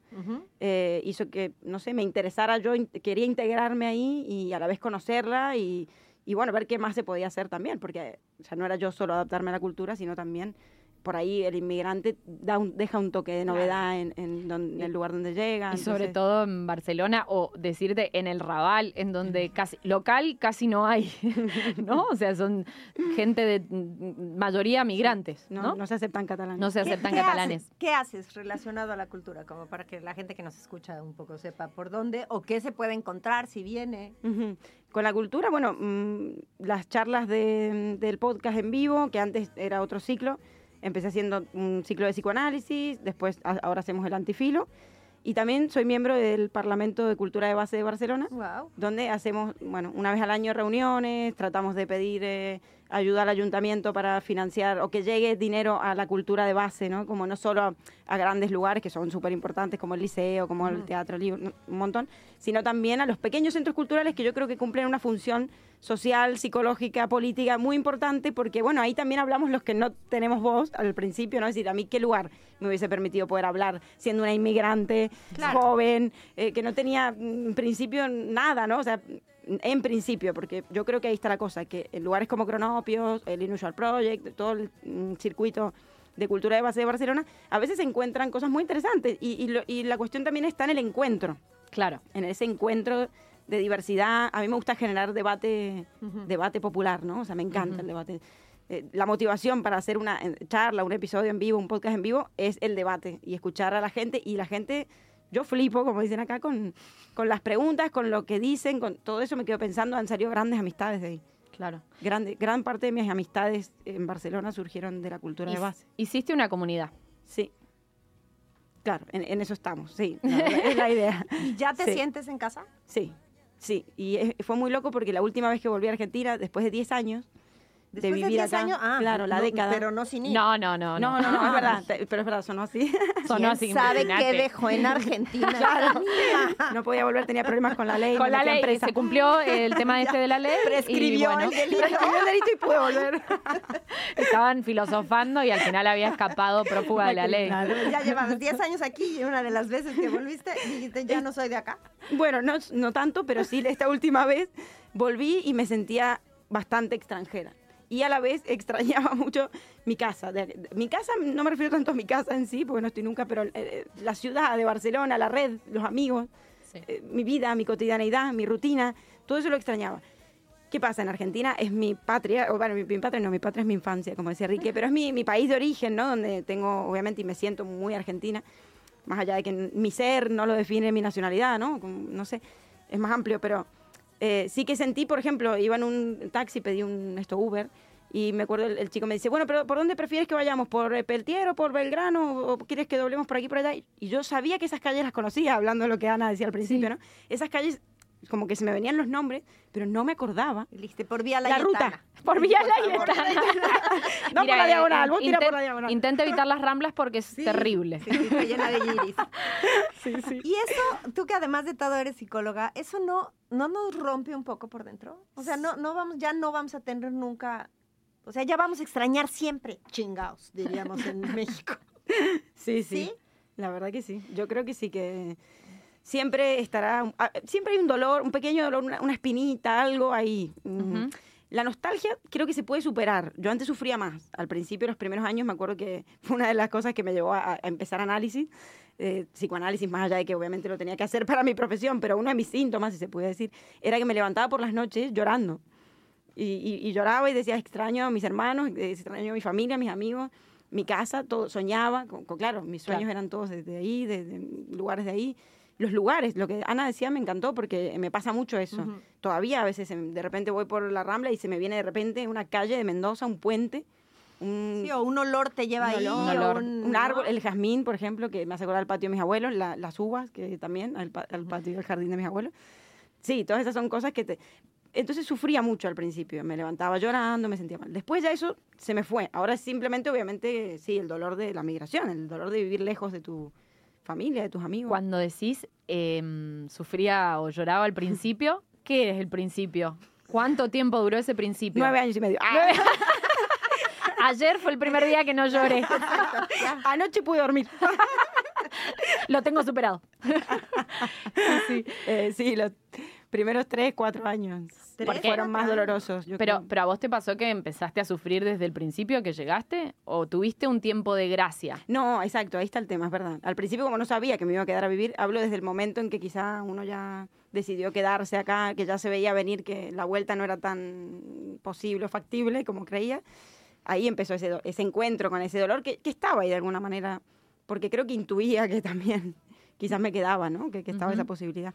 eh, hizo que, no sé, me interesara yo, in- quería integrarme ahí y a la vez conocerla y, y bueno, ver qué más se podía hacer también, porque sea, no era yo solo adaptarme a la cultura, sino también por ahí el inmigrante da un- deja un toque de novedad en, en don- en el lugar donde llega. Y sobre todo en Barcelona, o decirte en el Raval, en donde casi, local casi no hay, <laughs> ¿no? O sea, son gente de mayoría migrantes, no, ¿no? no se aceptan catalanes. No se ¿Qué- aceptan qué catalanes. Haces, ¿Qué haces relacionado a la cultura? Como para que la gente que nos escucha un poco sepa por dónde o qué se puede encontrar si viene. Con la cultura, bueno, mm, las charlas de- del podcast en vivo, que antes era otro ciclo, empecé haciendo un ciclo de psicoanálisis, después a- ahora hacemos el antifilo, y también soy miembro del Parlamento de Cultura de Base de Barcelona, Wow. donde hacemos, bueno, una vez al año reuniones, tratamos de pedir eh, ayuda al ayuntamiento para financiar o que llegue dinero a la cultura de base, ¿no? Como no solo a, a grandes lugares que son súper importantes como el liceo, como el teatro un montón, sino también a los pequeños centros culturales que yo creo que cumplen una función social, psicológica, política muy importante, porque bueno, ahí también hablamos los que no tenemos voz al principio, ¿no? Es decir, a mí qué lugar me hubiese permitido poder hablar siendo una inmigrante Claro. joven, eh, que no tenía mm, en principio nada, ¿no? O sea, en principio, porque yo creo que ahí está la cosa, que en lugares como Cronopios, el Inusual Project, todo el mm, circuito de cultura de base de Barcelona, a veces se encuentran cosas muy interesantes y, y lo- y la cuestión también está en el encuentro Claro. en ese encuentro de diversidad. A mí me gusta generar debate, debate popular, ¿no? O sea, me encanta el debate. Eh, la motivación para hacer una eh, charla, un episodio en vivo, un podcast en vivo, es el debate y escuchar a la gente. Y la gente, yo flipo, como dicen acá, con, con las preguntas, con lo que dicen, con todo eso me quedo pensando, han salido grandes amistades de ahí. Claro. Grande, gran parte de mis amistades en Barcelona surgieron de la cultura de base. Hiciste una comunidad. Sí. Claro, en, en eso estamos, sí. <laughs> la verdad, es la idea. ¿Y ya te Sí. sientes en casa? Sí, sí. Y fue muy loco porque la última vez que volví a Argentina, después de 10 años de Después de vivir 10 acá, años, ah, claro, la no, década. Pero no sin ir. No, no, no. no, no, no, es verdad, te- pero es verdad, sonó así. <laughs> Sonó ¿Quién así, sabe imagínate. qué dejó en <laughs> Argentina? Claro. No podía volver, tenía problemas con la ley. Con me la metí ley presa. se cumplió el <laughs> tema este de la ley. y Prescribió bueno, el delito. Prescribió el delito y pude volver. estaban filosofando y al final había escapado prófuga de la ley. Claro. Ya llevabas 10 años aquí y una de las veces que volviste dijiste, ya no soy de acá. Bueno, no, no tanto, pero sí esta última vez volví y me sentía bastante extranjera. Y a la vez <laughs> extrañaba mucho mi casa. Mi casa, no me refiero tanto a mi casa en sí, porque no estoy nunca, pero eh, la ciudad de Barcelona, la red, los amigos, Sí. eh, mi vida, mi cotidianeidad, mi rutina, todo eso lo extrañaba. ¿Qué pasa? En Argentina es mi patria, o bueno, mi, mi patria no, mi patria es mi infancia, como decía Enrique, pero es mi, mi país de origen, ¿no? Donde tengo, obviamente, y me siento muy argentina. más allá de que mi ser no lo define mi nacionalidad, ¿no? No sé, es más amplio, pero eh, sí que sentí, por ejemplo, iba en un taxi, pedí un esto Uber, y me acuerdo, el, el chico me dice, bueno, pero ¿por dónde prefieres que vayamos? ¿Por eh, Peltier o por Belgrano? ¿O, o quieres que doblemos por aquí, por allá? Y yo sabía que esas calles las conocía, hablando de lo que Ana decía al principio, ¿no? Esas calles, como que se me venían los nombres, pero no me acordaba. Y dijiste, por vía La Layetana. ruta, por Vía por favor. Layetana. <laughs> no Mira, por la eh, diagonal, vos tira por intent- la diagonal. Intenta evitar las ramblas porque es Sí, terrible. Sí, sí, está llena de iris. <laughs> Sí, sí. Y eso, tú que además de todo eres psicóloga, ¿eso no, no nos rompe un poco por dentro? O sea, no, no vamos, ya no vamos a tener nunca, o sea, ya vamos a extrañar siempre chingaos, diríamos en <laughs> México. Sí, sí, ¿Sí? La verdad que sí. Yo creo que sí que siempre estará, ah, siempre hay un dolor, un pequeño dolor, una, una espinita, algo ahí. Mm. La nostalgia creo que se puede superar. Yo antes sufría más. Al principio, los primeros años, me acuerdo que <laughs> fue una de las cosas que me llevó a, a empezar análisis, eh, psicoanálisis, más allá de que obviamente lo tenía que hacer <laughs> para mi profesión, pero uno de mis síntomas, si se puede decir, era que me levantaba por las noches llorando. Y, y- y lloraba y decía, extraño a mis hermanos, eh, extraño a mi familia, a mis amigos, mi casa, todo, soñaba, con, con- claro, mis sueños Claro. eran todos desde ahí, de, de lugares de ahí. Los lugares, lo que Ana decía me encantó porque me pasa mucho eso. Todavía a veces em, de repente voy por la Rambla y se me viene de repente una calle de Mendoza, un puente, un, Sí, o un olor te lleva Un ahí, olor. Un olor. un, un árbol, el jazmín, por ejemplo, que me hace acordar al patio de mis abuelos, la- las uvas, que también, al patio del jardín de mis abuelos. Sí, todas esas son cosas que te... Entonces sufría mucho al principio, me levantaba llorando, me sentía mal. Después ya eso se me fue. Ahora simplemente, obviamente, sí, el dolor de la migración, el dolor de vivir lejos de tu familia, de tus amigos. Cuando decís em, sufría o lloraba al <laughs> principio, ¿qué es el principio? ¿Cuánto tiempo duró ese principio? Nueve años y medio. Ah, <laughs> Ayer fue el primer día que no lloré. <laughs> anoche pude dormir. Lo tengo superado. sí, eh, sí, los primeros tres, cuatro años ¿Tres, fueron más dolorosos. yo Pero, creo. pero a vos te pasó que empezaste a sufrir desde el principio que llegaste o tuviste un tiempo de gracia. No, exacto, ahí está el tema, es verdad. Al principio, como no sabía que me iba a quedar a vivir, hablo desde el momento en que quizá uno ya decidió quedarse acá, que ya se veía venir que la vuelta no era tan posible o factible como creía. Ahí empezó ese, ese encuentro con ese dolor que, que estaba ahí de alguna manera, porque creo que intuía que también <laughs> quizás me quedaba, ¿no? Que, que estaba esa Ujú. posibilidad.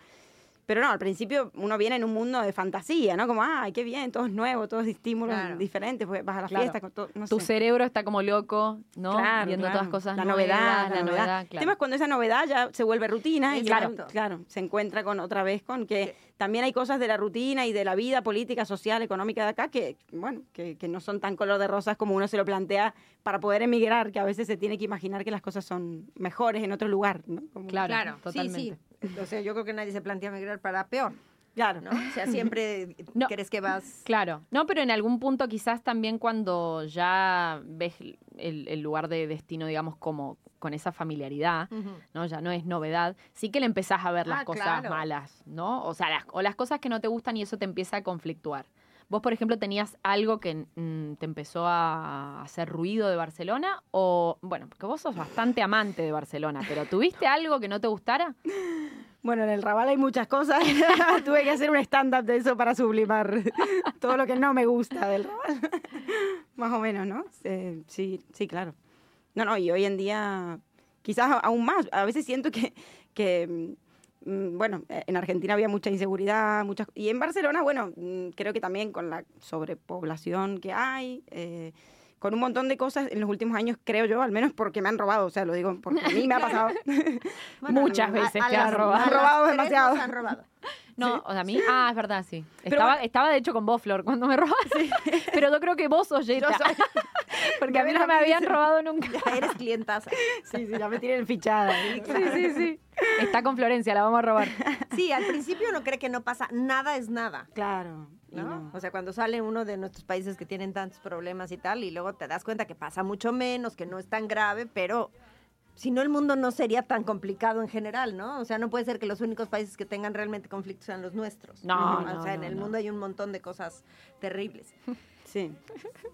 Pero no, al principio uno viene en un mundo de fantasía, ¿no? Como, ay, qué bien, todo es nuevo, todo es estímulos Claro. diferentes, pues vas a la Claro. fiesta con todo, no Tu sé. cerebro está como loco, ¿no? Claro, Viendo claro. todas cosas la nuevas, novedad, la, novedad. El claro. tema es cuando esa novedad ya se vuelve rutina y claro, claro, se encuentra con otra vez con que también hay cosas de la rutina y de la vida política, social, económica de acá que, bueno, que, que no son tan color de rosas como uno se lo plantea para poder emigrar, que a veces se tiene que imaginar que las cosas son mejores en otro lugar, ¿no? Como- Claro, Claro, totalmente. sí, sí. O sea, yo creo que nadie se plantea migrar para peor, claro. ¿no? O sea, siempre <laughs> No. crees que vas... Claro, no, pero en algún punto quizás también cuando ya ves el, el lugar de destino, digamos, como con esa familiaridad. ¿no? Ya no es novedad, sí que le empezás a ver las Ah, cosas claro. malas, ¿no? O sea, las, o las cosas que no te gustan y eso te empieza a conflictuar. Vos, por ejemplo, tenías algo que mm, te empezó a hacer ruido de Barcelona o, bueno, porque vos sos bastante amante de Barcelona, pero ¿tuviste <laughs> algo que no te gustara? Bueno, en el Raval hay muchas cosas. <laughs> Tuve que hacer un stand-up de eso para sublimar todo lo que no me gusta del Raval. <laughs> Más o menos, ¿no? Eh, sí, sí, claro. No, no, y hoy en día quizás aún más. A veces siento que, que mm, bueno, eh, en Argentina había mucha inseguridad, muchas y en Barcelona, bueno, mm, creo que también con la sobrepoblación que hay, eh, con un montón de cosas en los últimos años, creo yo, al menos porque me han robado, o sea, lo digo porque a mí me ha <laughs> pasado. <laughs> Muchas veces te han las- robado. Han robado demasiado. han robado. No, o sea, a mí, ah, es verdad, sí. Pero Estaba, bueno. estaba de hecho con vos, Flor, cuando me robaste. <laughs> Pero yo creo que vos sos Jetta. Soy- Porque a mí no me habían robado nunca. Ya eres clientaza. Sí, sí, ya me tienen fichada. Sí, sí, sí. Está con Florencia, la vamos a robar. Sí, al principio uno cree que no pasa, nada es nada. Claro. Y ¿no? no. O sea, cuando sale uno de nuestros países que tienen tantos problemas y tal, y luego te das cuenta que pasa mucho menos, que no es tan grave, pero si no el mundo no sería tan complicado en general, ¿no? O sea, no puede ser que los únicos países que tengan realmente conflictos sean los nuestros. No, <laughs> O no, sea, en el mundo hay un montón de cosas terribles, Sí.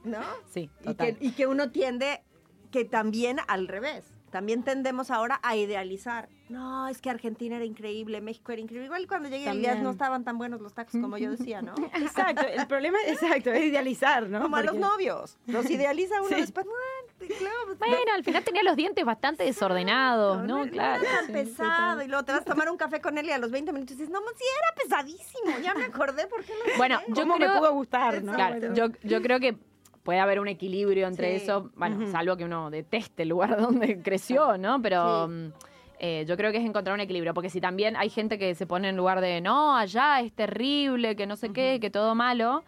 ¿no? Sí, Y total. que, y que uno tiende que también al revés. También tendemos ahora a idealizar. No, es que Argentina era increíble, México era increíble. Igual cuando llegué a Elías También. no estaban tan buenos los tacos como yo decía, ¿no? <laughs> Exacto, el problema exacto, es idealizar, ¿no? Como a los novios. Los idealiza uno Sí. después. Bueno, claro, pues, Bueno, al final tenía los dientes bastante desordenados, no, ¿no? no Claro. era sí, pesado. Y luego te vas a tomar un café con él y a los 20 minutos dices, no, sí era pesadísimo. Ya me acordé por qué no Bueno, sé. yo ¿Cómo creo, me pudo gustar, no? Claro, Bueno. yo, yo creo que puede haber un equilibrio entre Sí. eso, bueno, salvo que uno deteste el lugar <laughs> donde creció, ¿no? Pero Sí. mm, eh, yo creo que es encontrar un equilibrio, porque si también hay gente que se pone en lugar de, no, allá es terrible, que no sé qué, que todo malo,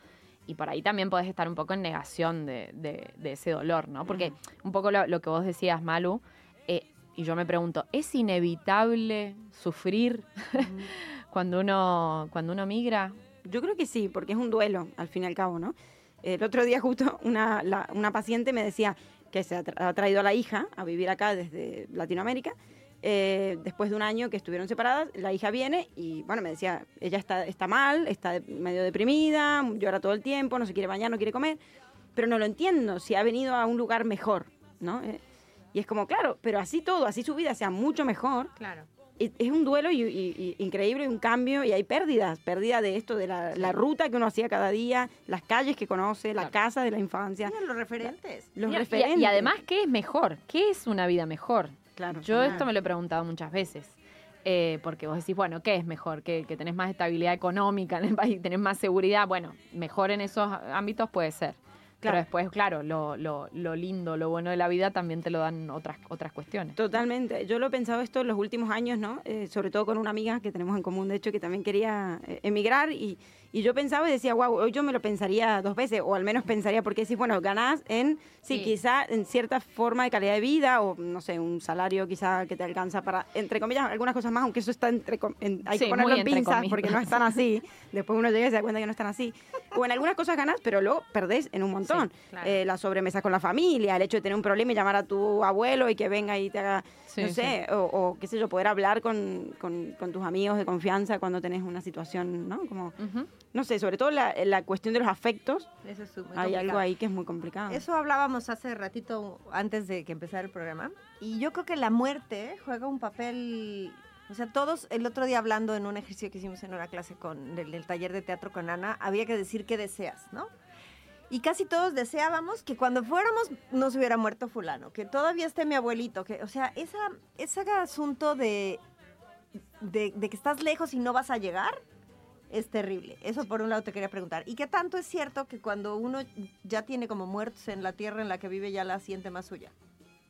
y por ahí también podés estar un poco en negación de, de- de ese dolor, ¿no? Porque un poco lo, lo que vos decías, Malu, eh, y yo me pregunto, ¿es inevitable sufrir <laughs> cuando uno, cuando uno migra? Yo creo que sí, porque es un duelo, al fin y al cabo, ¿no? El otro día justo una, una paciente me decía que se ha, tra- ha traído a la hija a vivir acá desde Latinoamérica. Eh, después de un año que estuvieron separadas, la hija viene y, bueno, me decía, ella está, está mal, está medio deprimida, llora todo el tiempo, no se quiere bañar, no quiere comer, pero no lo entiendo, si ha venido a un lugar mejor, ¿no? Eh, y es como, claro, pero así todo, así su vida sea mucho mejor, Claro. Es un duelo y, y- y increíble, y un cambio, y hay pérdidas, pérdida de esto, de la, la ruta que uno hacía cada día, las calles que conoce, la Claro. casa de la infancia, Mira, los referentes. los y- referentes. Y, además, ¿qué es mejor? ¿Qué es una vida mejor? claro, Yo claro. esto me lo he preguntado muchas veces. Eh, porque vos decís, bueno, ¿qué es mejor? ¿Que, que tenés más estabilidad económica en el país, tenés más seguridad. Bueno, mejor en esos ámbitos puede ser. Pero después, claro, lo, lo, lo lindo, lo bueno de la vida también te lo dan otras, otras cuestiones. Totalmente. Yo lo he pensado esto en los últimos años, ¿no? Eh, sobre todo con una amiga que tenemos en común, de hecho, que también quería eh, emigrar y, y yo pensaba y decía, wow, hoy yo me lo pensaría dos veces, o al menos pensaría, porque decís, bueno, ganás en, sí, Sí. quizá en cierta forma de calidad de vida, o no sé, un salario quizá que te alcanza para, entre comillas, algunas cosas más, aunque eso está entre, en- hay Sí, que ponerlo en pinzas, porque no están así. <laughs> Después uno llega y se da cuenta que no están así. O en algunas cosas ganás, pero luego perdés en un montón. claro. Eh, la sobremesa con la familia, el hecho de tener un problema y llamar a tu abuelo y que venga y te haga Sí, no sí. sé, o, o, qué sé yo, poder hablar con, con- con tus amigos de confianza cuando tenés una situación, ¿no? Como, no sé, sobre todo la, la cuestión de los afectos, Eso es muy hay complicado. algo ahí que es muy complicado. Eso hablábamos hace ratito antes de que empezara el programa. Y yo creo que la muerte juega un papel. O sea, todos, el otro día hablando en un ejercicio que hicimos en una clase con el, el taller de teatro con Ana, había que decir qué deseas, ¿no? Y casi todos deseábamos que cuando fuéramos no se hubiera muerto fulano, que todavía esté mi abuelito, que, o sea, esa, ese asunto de, de, de que estás lejos y no vas a llegar, es terrible. Eso por un lado te quería preguntar. ¿Y qué tanto es cierto que cuando uno ya tiene como muertos en la tierra en la que vive, ya la siente más suya?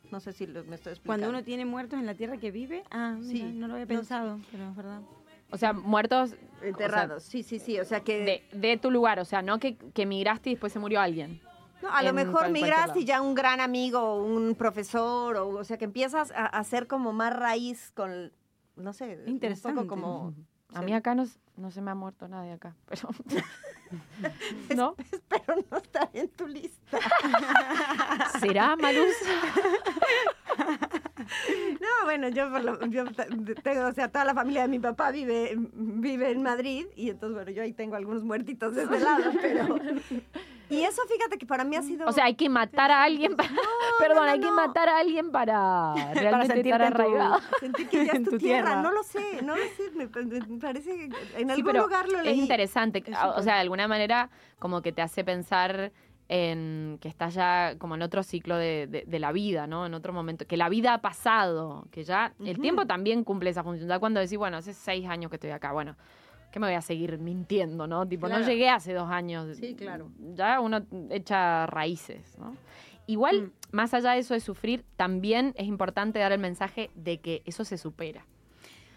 No sé si lo- me estoy explicando. Cuando uno tiene muertos en la tierra que vive, ah, Sí, mira, no lo había no pensado, pero es verdad. O sea, muertos Enterrados, sí, sí, sí. O sea que... de, de tu lugar. O sea, no que, que migraste y después se murió alguien. No, a lo mejor lado. y ya un gran amigo, un profesor, o, o sea que empiezas a, a ser como más raíz con, no sé, Interesante. un poco como... A mí acá no, no se me ha muerto nadie acá. Pero. <laughs> <laughs> ¿No? Pero no está en tu lista. <laughs> ¿Será, Maluz? <laughs> No, bueno, yo, por lo- yo te- tengo, o sea, toda la familia de mi papá vive, vive en Madrid y entonces, bueno, yo ahí tengo algunos muertitos de ese lado, pero... Y eso, fíjate que para mí ha sido... O sea, hay que matar a alguien para. <laughs> Perdón, no, hay que matar a alguien para <laughs> realmente sentirte estar en tu- arraigado. sentir que ya <laughs> es tu, tu tierra. tierra. no lo sé, no lo sé, me, me parece que en algún lugar lo es leí. interesante. Es o súper- sea, de alguna manera, como que te hace pensar en que estás ya como en otro ciclo de, de- de la vida, ¿no? En otro momento. Que la vida ha pasado, que ya el tiempo también cumple esa función. Ya cuando decís, bueno, hace seis años que estoy acá, bueno, ¿qué me voy a seguir mintiendo, no? Tipo, Claro. no llegué hace dos años. Sí, claro. Ya uno echa raíces, ¿no? Igual, Mm. más allá de eso de sufrir, también es importante dar el mensaje de que eso se supera.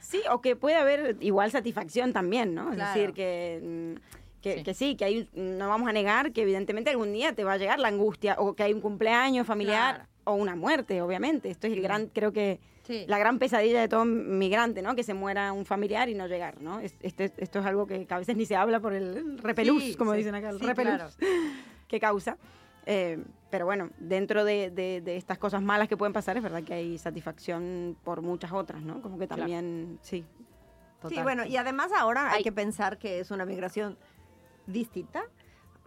Sí, o que puede haber igual satisfacción también, ¿no? Claro. Es decir, que, mm, que, Sí. que sí, que hay, no vamos a negar que evidentemente algún día te va a llegar la angustia, o que hay un cumpleaños familiar, Claro. o una muerte, obviamente. Esto es el gran, creo que, Sí. la gran pesadilla de todo migrante, ¿no? Que se muera un familiar y no llegar, ¿no? Es- este- esto es algo que a veces ni se habla por el repelús, Sí, como sí. dicen acá, el Sí, repelús claro. <laughs> que causa. Eh, pero bueno, dentro de, de- de estas cosas malas que pueden pasar, es verdad que hay satisfacción por muchas otras, ¿no? Como que también, sí. Sí, Total. bueno, y además ahora hay Ay. que pensar que es una migración distinta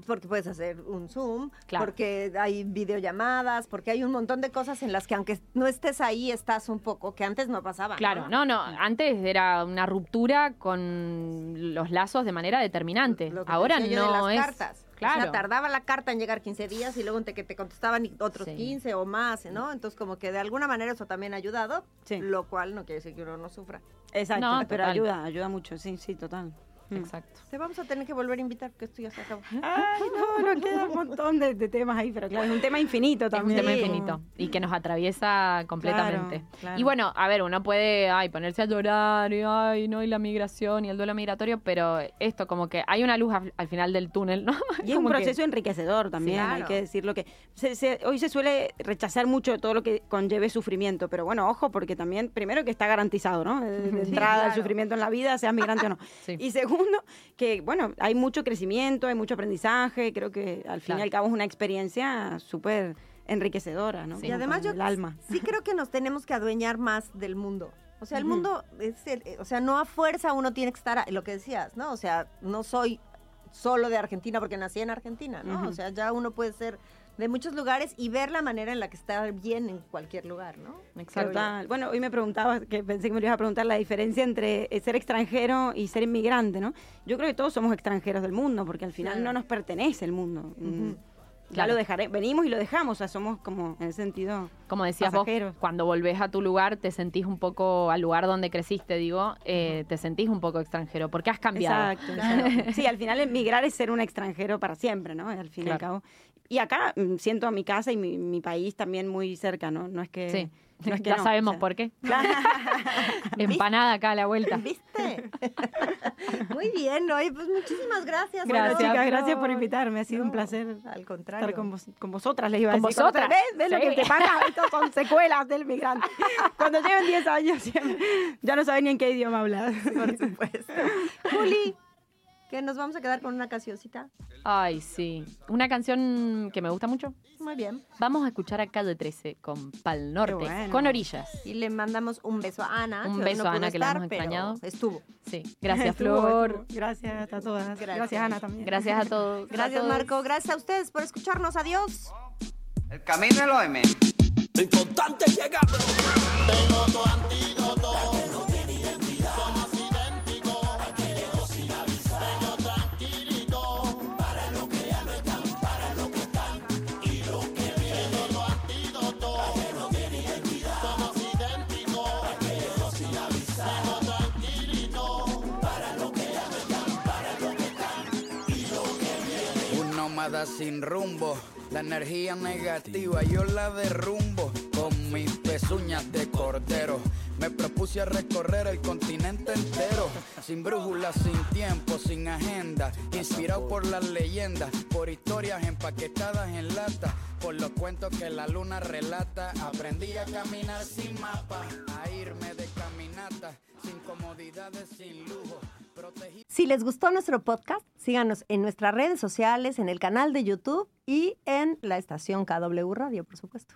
porque puedes hacer un Zoom, Claro. porque hay videollamadas, porque hay un montón de cosas en las que aunque no estés ahí, estás un poco, que antes no pasaba. Claro, no, no, antes era una ruptura con los lazos de manera determinante. Lo que Ahora yo de no las es. cartas. Claro. O sea, tardaba la carta en llegar 15 días y luego en te- que te contestaban otros Sí. 15 o más, ¿no? Entonces, como que de alguna manera eso también ha ayudado, Sí. lo cual no quiere decir que uno no sufra. Exacto, No, pero total. ayuda, ayuda mucho, sí, sí, total. Exacto. Te vamos a tener que volver a invitar, porque esto ya se acabó. Ay, no, nos queda un montón de, de temas ahí, pero claro, es un tema infinito Es un también. tema infinito y que nos atraviesa completamente. Claro, claro. Y bueno, a ver, uno puede ay, ponerse a llorar y ay, no, y la migración y el duelo migratorio, pero esto como que hay una luz al, al final del túnel, ¿no? <laughs> Y es <laughs> un que- proceso enriquecedor también, Sí, hay que decirlo que se- se- hoy se suele rechazar mucho todo lo que conlleve sufrimiento, pero bueno, ojo, porque también, primero que está garantizado, ¿no? De, de <laughs> Sí, entrada el sufrimiento en la vida, seas migrante o no. Sí. Y segundo, que bueno, hay mucho crecimiento, hay mucho aprendizaje, creo que al fin y al cabo es una experiencia súper enriquecedora, ¿no? Y Como además yo el alma. <laughs> sí creo que nos tenemos que adueñar más del mundo. O sea, el mundo, es el- o sea, no a fuerza uno tiene que estar, a- lo que decías, ¿no? O sea, no soy solo de Argentina porque nací en Argentina, ¿no? O sea, ya uno puede ser de muchos lugares y ver la manera en la que está bien en cualquier lugar, ¿no? Exacto. Total. Bueno, hoy me preguntaba, que pensé que me ibas a preguntar la diferencia entre eh, ser extranjero y ser inmigrante, ¿no? Yo creo que todos somos extranjeros del mundo, porque al final Claro. no nos pertenece el mundo. Mm. Ya Claro. lo dejaré, venimos y lo dejamos, o sea, somos como en ese sentido. Como decías pasajeros. vos, cuando volvés a tu lugar, te sentís un poco, al lugar donde creciste, digo, eh, te sentís un poco extranjero, porque has cambiado. Exacto. <laughs> Sí, al final emigrar es ser un extranjero para siempre, ¿no? Al fin y al cabo. Y acá mm, siento a mi casa y mi, mi país también muy cerca, ¿no? No es que. Sí, no es que ya no, sabemos o sea. por qué. <laughs> <laughs> Empanada acá a la vuelta. ¿Viste? <laughs> Muy bien, oye, pues muchísimas gracias. Bueno, Gracias, chicas, gracias por invitarme. Ha sido un placer Al contrario. estar con, vos- con vosotras, les iba a Con decir. vosotras. ¿Ves? ¿Ves lo que te pasa? Estas son secuelas del migrante. Cuando lleven 10 años ya, ya no saben ni en qué idioma hablar. Por supuesto. Juli, que nos vamos a quedar con una cancioncita. Ay, sí. Una canción que me gusta mucho. Muy bien. Vamos a escuchar a Calle 13 con Pal Norte, bueno. con orillas. Y le mandamos un beso a Ana. Un beso no a Ana, que la estar, hemos pero extrañado. Estuvo. Sí. Gracias, <laughs> Estuvo, Flor. estuvo. Gracias a todas. Gracias, Gracias. Ana, también. Gracias a todos. <laughs> Gracias, a todos. Marco. Gracias a ustedes por escucharnos. Adiós. El camino es lo de menos. Lo importante es llegar. Un sin rumbo, la energía negativa yo la derrumbo con mis pezuñas de cordero. Me propuse a recorrer el continente entero, sin brújula, sin tiempo, sin agenda, inspirado por las leyendas, por historias empaquetadas en lata, por los cuentos que la luna relata. Aprendí a caminar sin mapa, a irme de caminata, sin comodidades, sin lujo. Si les gustó nuestro podcast, síganos en nuestras redes sociales, en el canal de YouTube y en la estación KW Radio, por supuesto.